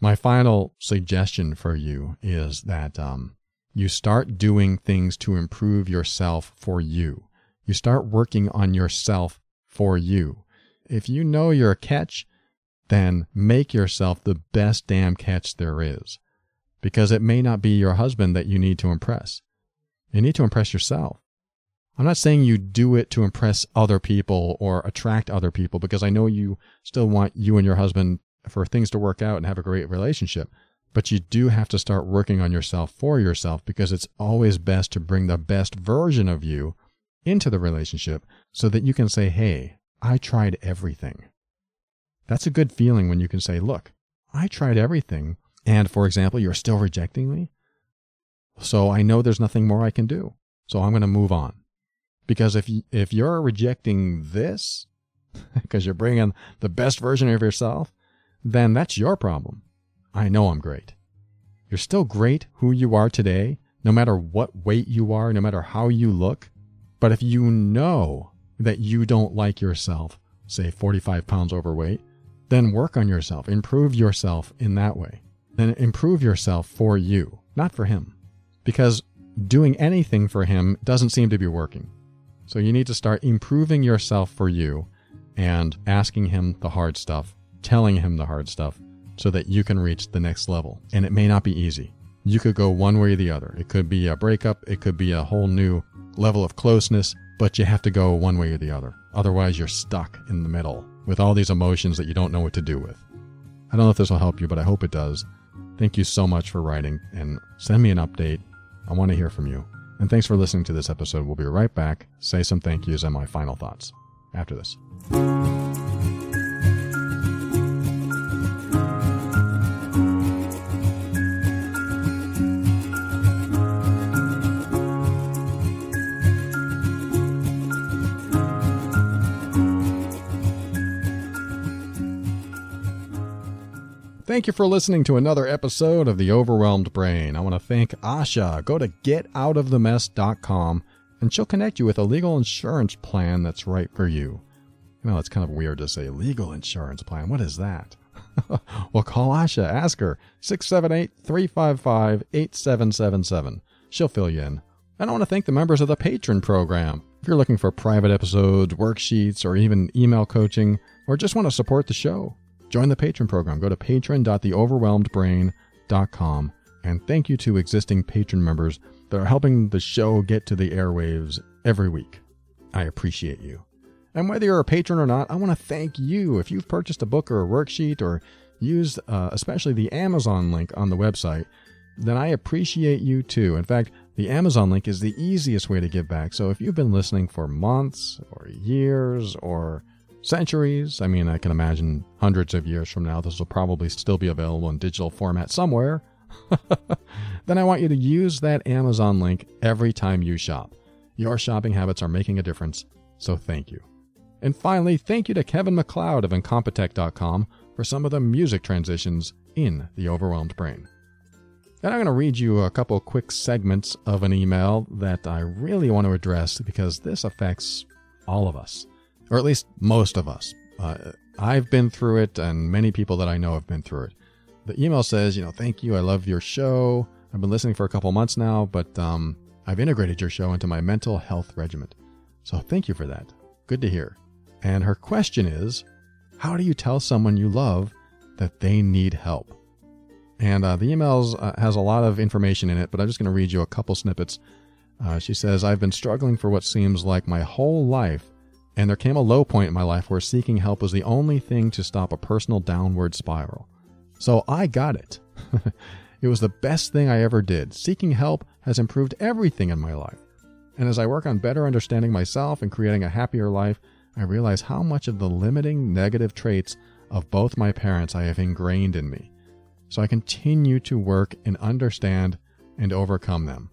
My final suggestion for you is that um, you start doing things to improve yourself for you. You start working on yourself for you. If you know you're a catch, then make yourself the best damn catch there is. Because it may not be your husband that you need to impress. You need to impress yourself. I'm not saying you do it to impress other people or attract other people because I know you still want you and your husband for things to work out and have a great relationship. But you do have to start working on yourself for yourself because it's always best to bring the best version of you into the relationship so that you can say, Hey, I tried everything. That's a good feeling when you can say, look, I tried everything. And for example, you're still rejecting me. So I know there's nothing more I can do. So I'm going to move on. Because if, you, if you're rejecting this, [laughs] because you're bringing the best version of yourself, then that's your problem. I know I'm great. You're still great who you are today, no matter what weight you are, no matter how you look. But if you know that you don't like yourself, say 45 pounds overweight, then work on yourself, improve yourself in that way. Then improve yourself for you, not for him. Because doing anything for him doesn't seem to be working. So you need to start improving yourself for you and asking him the hard stuff, telling him the hard stuff so that you can reach the next level. And it may not be easy. You could go one way or the other. It could be a breakup, it could be a whole new level of closeness, but you have to go one way or the other. Otherwise, you're stuck in the middle with all these emotions that you don't know what to do with. I don't know if this will help you, but I hope it does. Thank you so much for writing and send me an update. I want to hear from you. And thanks for listening to this episode. We'll be right back. Say some thank yous and my final thoughts after this. Thank you for listening to another episode of The Overwhelmed Brain. I want to thank Asha. Go to getoutofthemess.com and she'll connect you with a legal insurance plan that's right for you. You know, it's kind of weird to say legal insurance plan. What is that? [laughs] well, call Asha. Ask her. 678 355 8777. She'll fill you in. And I want to thank the members of the Patron program. If you're looking for private episodes, worksheets, or even email coaching, or just want to support the show, Join the patron program. Go to patron.theoverwhelmedbrain.com. And thank you to existing patron members that are helping the show get to the airwaves every week. I appreciate you. And whether you're a patron or not, I want to thank you. If you've purchased a book or a worksheet or used uh, especially the Amazon link on the website, then I appreciate you too. In fact, the Amazon link is the easiest way to give back. So if you've been listening for months or years or centuries. I mean, I can imagine hundreds of years from now, this will probably still be available in digital format somewhere. [laughs] then I want you to use that Amazon link every time you shop. Your shopping habits are making a difference, so thank you. And finally, thank you to Kevin MacLeod of Incompetech.com for some of the music transitions in The Overwhelmed Brain. And I'm going to read you a couple quick segments of an email that I really want to address because this affects all of us or at least most of us. Uh, I've been through it, and many people that I know have been through it. The email says, you know, thank you. I love your show. I've been listening for a couple months now, but um, I've integrated your show into my mental health regimen. So thank you for that. Good to hear. And her question is, how do you tell someone you love that they need help? And uh, the email uh, has a lot of information in it, but I'm just going to read you a couple snippets. Uh, she says, I've been struggling for what seems like my whole life and there came a low point in my life where seeking help was the only thing to stop a personal downward spiral. So I got it. [laughs] it was the best thing I ever did. Seeking help has improved everything in my life. And as I work on better understanding myself and creating a happier life, I realize how much of the limiting negative traits of both my parents I have ingrained in me. So I continue to work and understand and overcome them.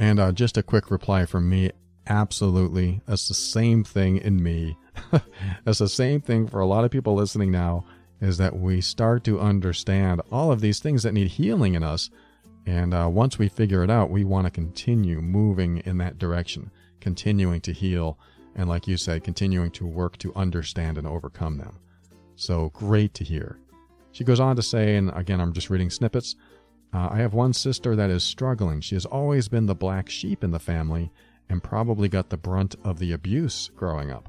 And uh, just a quick reply from me Absolutely. That's the same thing in me. [laughs] That's the same thing for a lot of people listening now is that we start to understand all of these things that need healing in us. And uh, once we figure it out, we want to continue moving in that direction, continuing to heal. And like you said, continuing to work to understand and overcome them. So great to hear. She goes on to say, and again, I'm just reading snippets. Uh, I have one sister that is struggling. She has always been the black sheep in the family and probably got the brunt of the abuse growing up.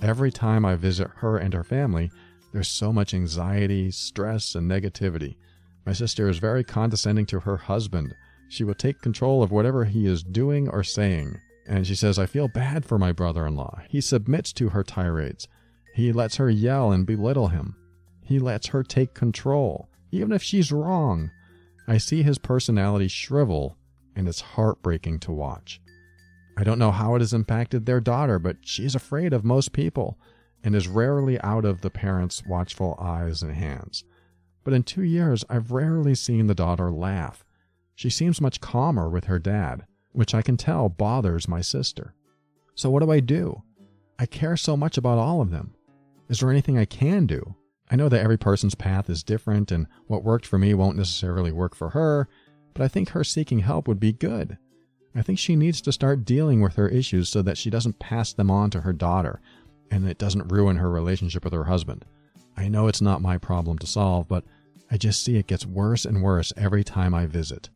Every time I visit her and her family, there's so much anxiety, stress, and negativity. My sister is very condescending to her husband. She will take control of whatever he is doing or saying. And she says, I feel bad for my brother in law. He submits to her tirades. He lets her yell and belittle him. He lets her take control, even if she's wrong. I see his personality shrivel, and it's heartbreaking to watch. I don't know how it has impacted their daughter, but she's afraid of most people and is rarely out of the parents' watchful eyes and hands. But in two years, I've rarely seen the daughter laugh. She seems much calmer with her dad, which I can tell bothers my sister. So, what do I do? I care so much about all of them. Is there anything I can do? I know that every person's path is different, and what worked for me won't necessarily work for her, but I think her seeking help would be good. I think she needs to start dealing with her issues so that she doesn't pass them on to her daughter and it doesn't ruin her relationship with her husband. I know it's not my problem to solve, but I just see it gets worse and worse every time I visit.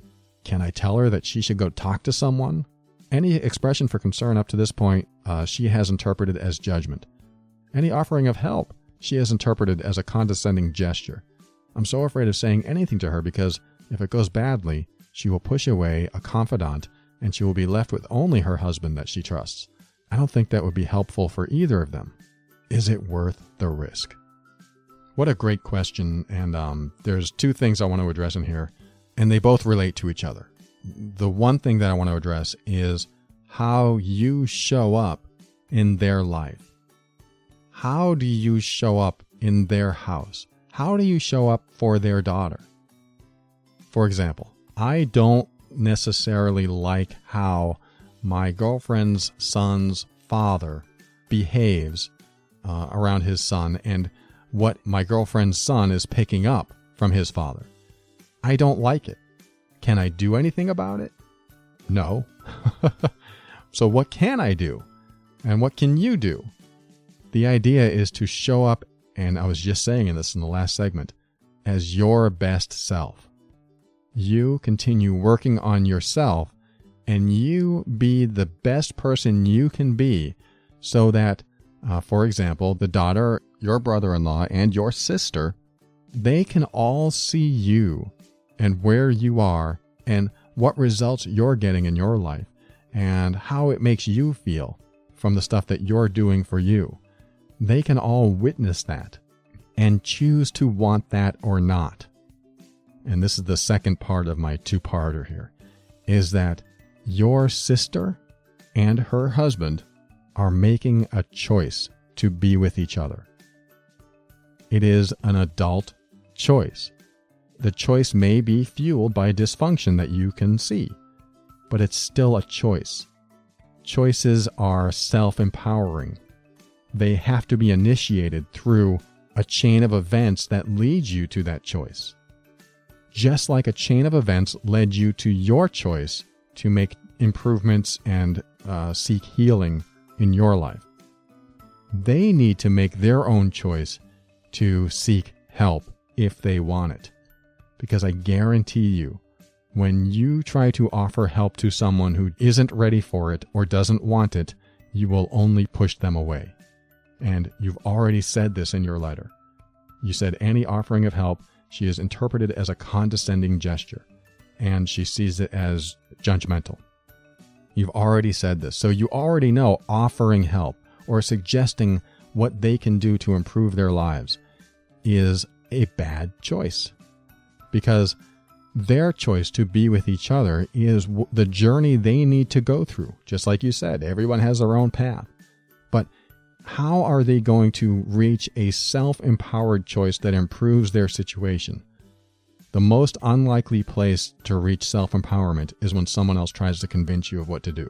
Can I tell her that she should go talk to someone? Any expression for concern up to this point, uh, she has interpreted as judgment. Any offering of help, she has interpreted as a condescending gesture. I'm so afraid of saying anything to her because if it goes badly, she will push away a confidant and she will be left with only her husband that she trusts. I don't think that would be helpful for either of them. Is it worth the risk? What a great question. And um, there's two things I want to address in here, and they both relate to each other. The one thing that I want to address is how you show up in their life. How do you show up in their house? How do you show up for their daughter? For example, I don't necessarily like how my girlfriend's son's father behaves uh, around his son and what my girlfriend's son is picking up from his father. I don't like it. Can I do anything about it? No. [laughs] so, what can I do? And what can you do? The idea is to show up, and I was just saying in this in the last segment, as your best self. You continue working on yourself and you be the best person you can be so that, uh, for example, the daughter, your brother in law, and your sister, they can all see you and where you are and what results you're getting in your life and how it makes you feel from the stuff that you're doing for you. They can all witness that and choose to want that or not. And this is the second part of my two parter here is that your sister and her husband are making a choice to be with each other. It is an adult choice. The choice may be fueled by dysfunction that you can see, but it's still a choice. Choices are self empowering. They have to be initiated through a chain of events that leads you to that choice. Just like a chain of events led you to your choice to make improvements and uh, seek healing in your life. They need to make their own choice to seek help if they want it. Because I guarantee you, when you try to offer help to someone who isn't ready for it or doesn't want it, you will only push them away. And you've already said this in your letter. You said any offering of help she is interpreted as a condescending gesture, and she sees it as judgmental. You've already said this, so you already know offering help or suggesting what they can do to improve their lives is a bad choice. Because their choice to be with each other is the journey they need to go through. Just like you said, everyone has their own path. But how are they going to reach a self empowered choice that improves their situation? The most unlikely place to reach self empowerment is when someone else tries to convince you of what to do.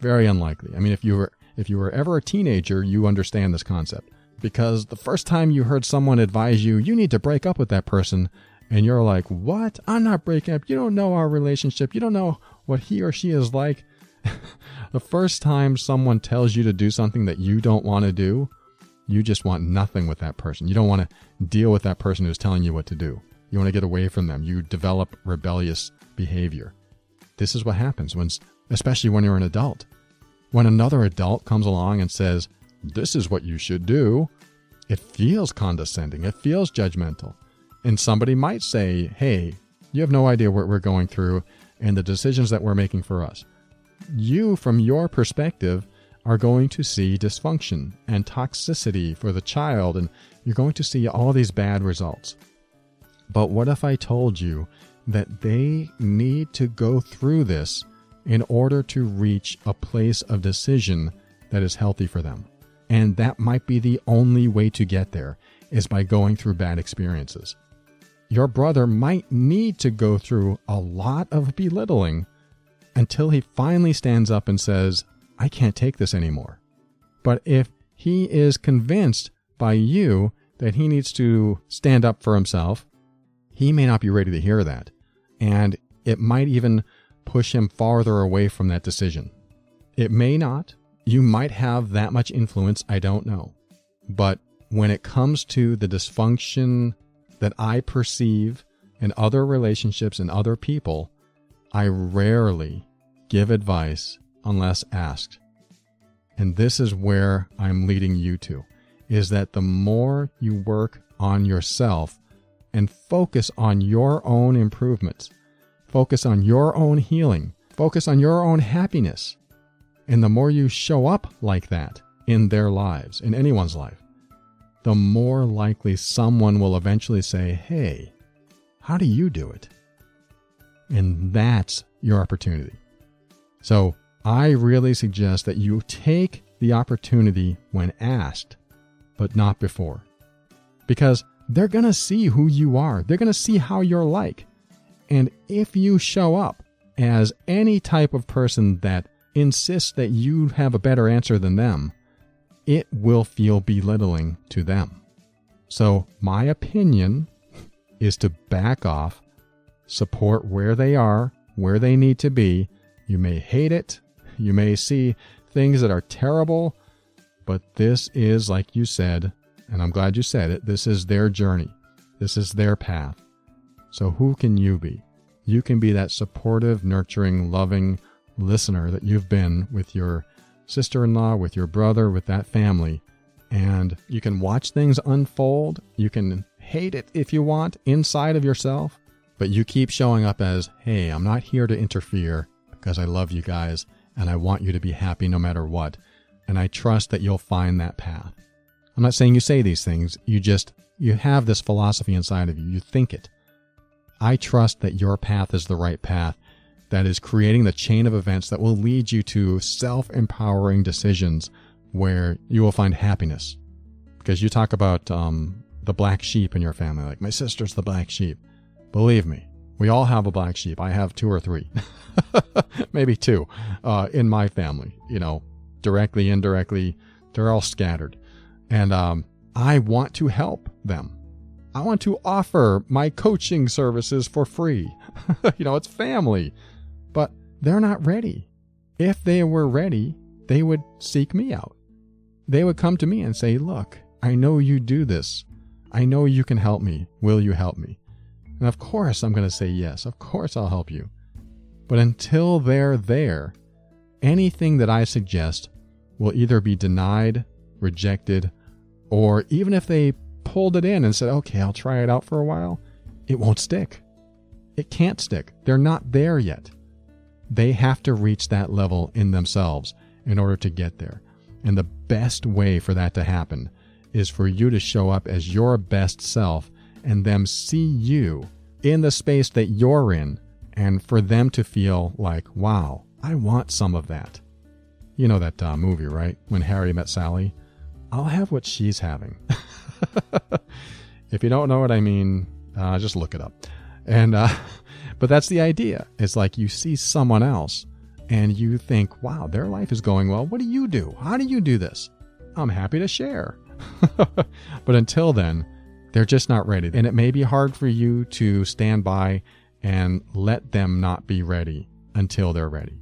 Very unlikely. I mean, if you were if you were ever a teenager, you understand this concept because the first time you heard someone advise you, you need to break up with that person, and you're like, "What? I'm not breaking up. You don't know our relationship. You don't know what he or she is like." [laughs] the first time someone tells you to do something that you don't want to do, you just want nothing with that person. You don't want to deal with that person who's telling you what to do. You want to get away from them. You develop rebellious behavior. This is what happens when, especially when you're an adult. When another adult comes along and says, This is what you should do, it feels condescending. It feels judgmental. And somebody might say, Hey, you have no idea what we're going through and the decisions that we're making for us. You, from your perspective, are going to see dysfunction and toxicity for the child, and you're going to see all these bad results. But what if I told you that they need to go through this in order to reach a place of decision that is healthy for them? And that might be the only way to get there is by going through bad experiences. Your brother might need to go through a lot of belittling until he finally stands up and says, I can't take this anymore. But if he is convinced by you that he needs to stand up for himself he may not be ready to hear that. And it might even push him farther away from that decision. It may not. You might have that much influence. I don't know. But when it comes to the dysfunction that I perceive in other relationships and other people, I rarely give advice unless asked. And this is where I'm leading you to is that the more you work on yourself, and focus on your own improvements. Focus on your own healing. Focus on your own happiness. And the more you show up like that in their lives, in anyone's life, the more likely someone will eventually say, Hey, how do you do it? And that's your opportunity. So I really suggest that you take the opportunity when asked, but not before. Because they're going to see who you are, they're going to see how you're like. And if you show up as any type of person that insists that you have a better answer than them, it will feel belittling to them. So, my opinion is to back off, support where they are, where they need to be. You may hate it, you may see things that are terrible, but this is, like you said, and I'm glad you said it, this is their journey, this is their path. So, who can you be? You can be that supportive, nurturing, loving listener that you've been with your sister in law, with your brother, with that family. And you can watch things unfold. You can hate it if you want inside of yourself, but you keep showing up as, hey, I'm not here to interfere because I love you guys and I want you to be happy no matter what. And I trust that you'll find that path. I'm not saying you say these things, you just, you have this philosophy inside of you. You think it. I trust that your path is the right path that is creating the chain of events that will lead you to self empowering decisions where you will find happiness. Because you talk about um, the black sheep in your family, like my sister's the black sheep. Believe me, we all have a black sheep. I have two or three, [laughs] maybe two, uh, in my family. You know, directly, indirectly, they're all scattered. And um, I want to help them. I want to offer my coaching services for free. [laughs] you know, it's family but they're not ready. If they were ready, they would seek me out. They would come to me and say, Look, I know you do this. I know you can help me. Will you help me? And of course, I'm going to say yes. Of course, I'll help you. But until they're there, anything that I suggest will either be denied, rejected, or even if they pulled it in and said, okay, I'll try it out for a while, it won't stick. It can't stick. They're not there yet. They have to reach that level in themselves in order to get there. And the best way for that to happen is for you to show up as your best self and them see you in the space that you're in and for them to feel like, wow, I want some of that. You know that uh, movie, right? When Harry met Sally? I'll have what she's having. [laughs] if you don't know what I mean, uh, just look it up. And uh, [laughs] but that's the idea. It's like you see someone else and you think, wow, their life is going well. What do you do? How do you do this? I'm happy to share. [laughs] but until then, they're just not ready. And it may be hard for you to stand by and let them not be ready until they're ready.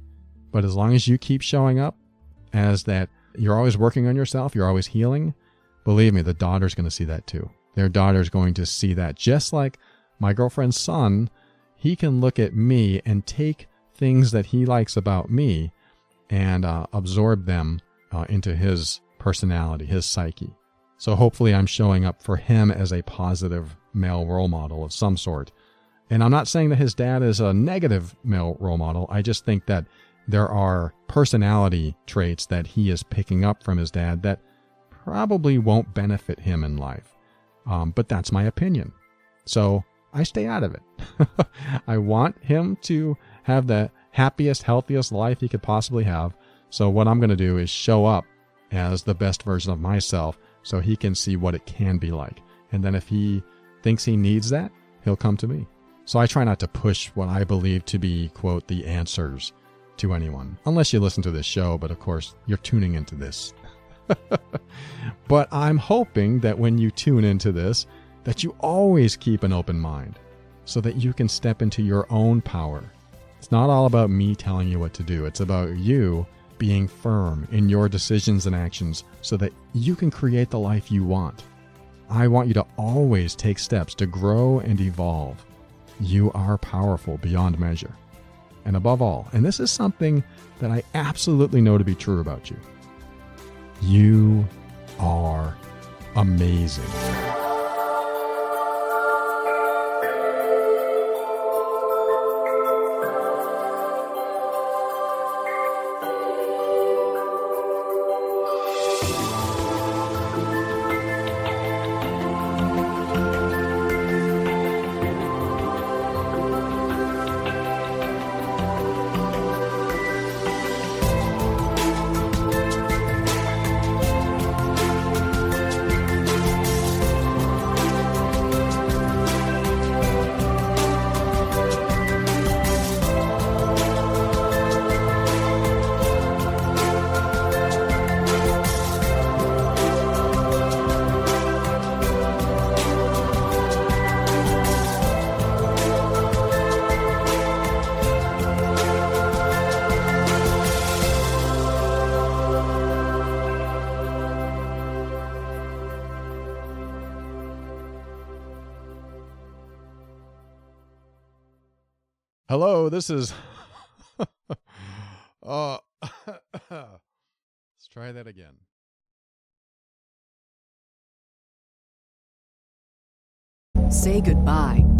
But as long as you keep showing up as that you're always working on yourself, you're always healing, believe me, the daughter's going to see that too. Their daughter's going to see that just like my girlfriend's son he can look at me and take things that he likes about me and uh, absorb them uh, into his personality, his psyche. So hopefully, I'm showing up for him as a positive male role model of some sort. And I'm not saying that his dad is a negative male role model. I just think that there are personality traits that he is picking up from his dad that probably won't benefit him in life. Um, but that's my opinion. So I stay out of it. [laughs] I want him to have the happiest, healthiest life he could possibly have. So, what I'm going to do is show up as the best version of myself so he can see what it can be like. And then, if he thinks he needs that, he'll come to me. So, I try not to push what I believe to be, quote, the answers to anyone, unless you listen to this show. But of course, you're tuning into this. [laughs] but I'm hoping that when you tune into this, that you always keep an open mind so that you can step into your own power. It's not all about me telling you what to do, it's about you being firm in your decisions and actions so that you can create the life you want. I want you to always take steps to grow and evolve. You are powerful beyond measure. And above all, and this is something that I absolutely know to be true about you, you are amazing. Hello, this is. [laughs] uh, [coughs] let's try that again. Say goodbye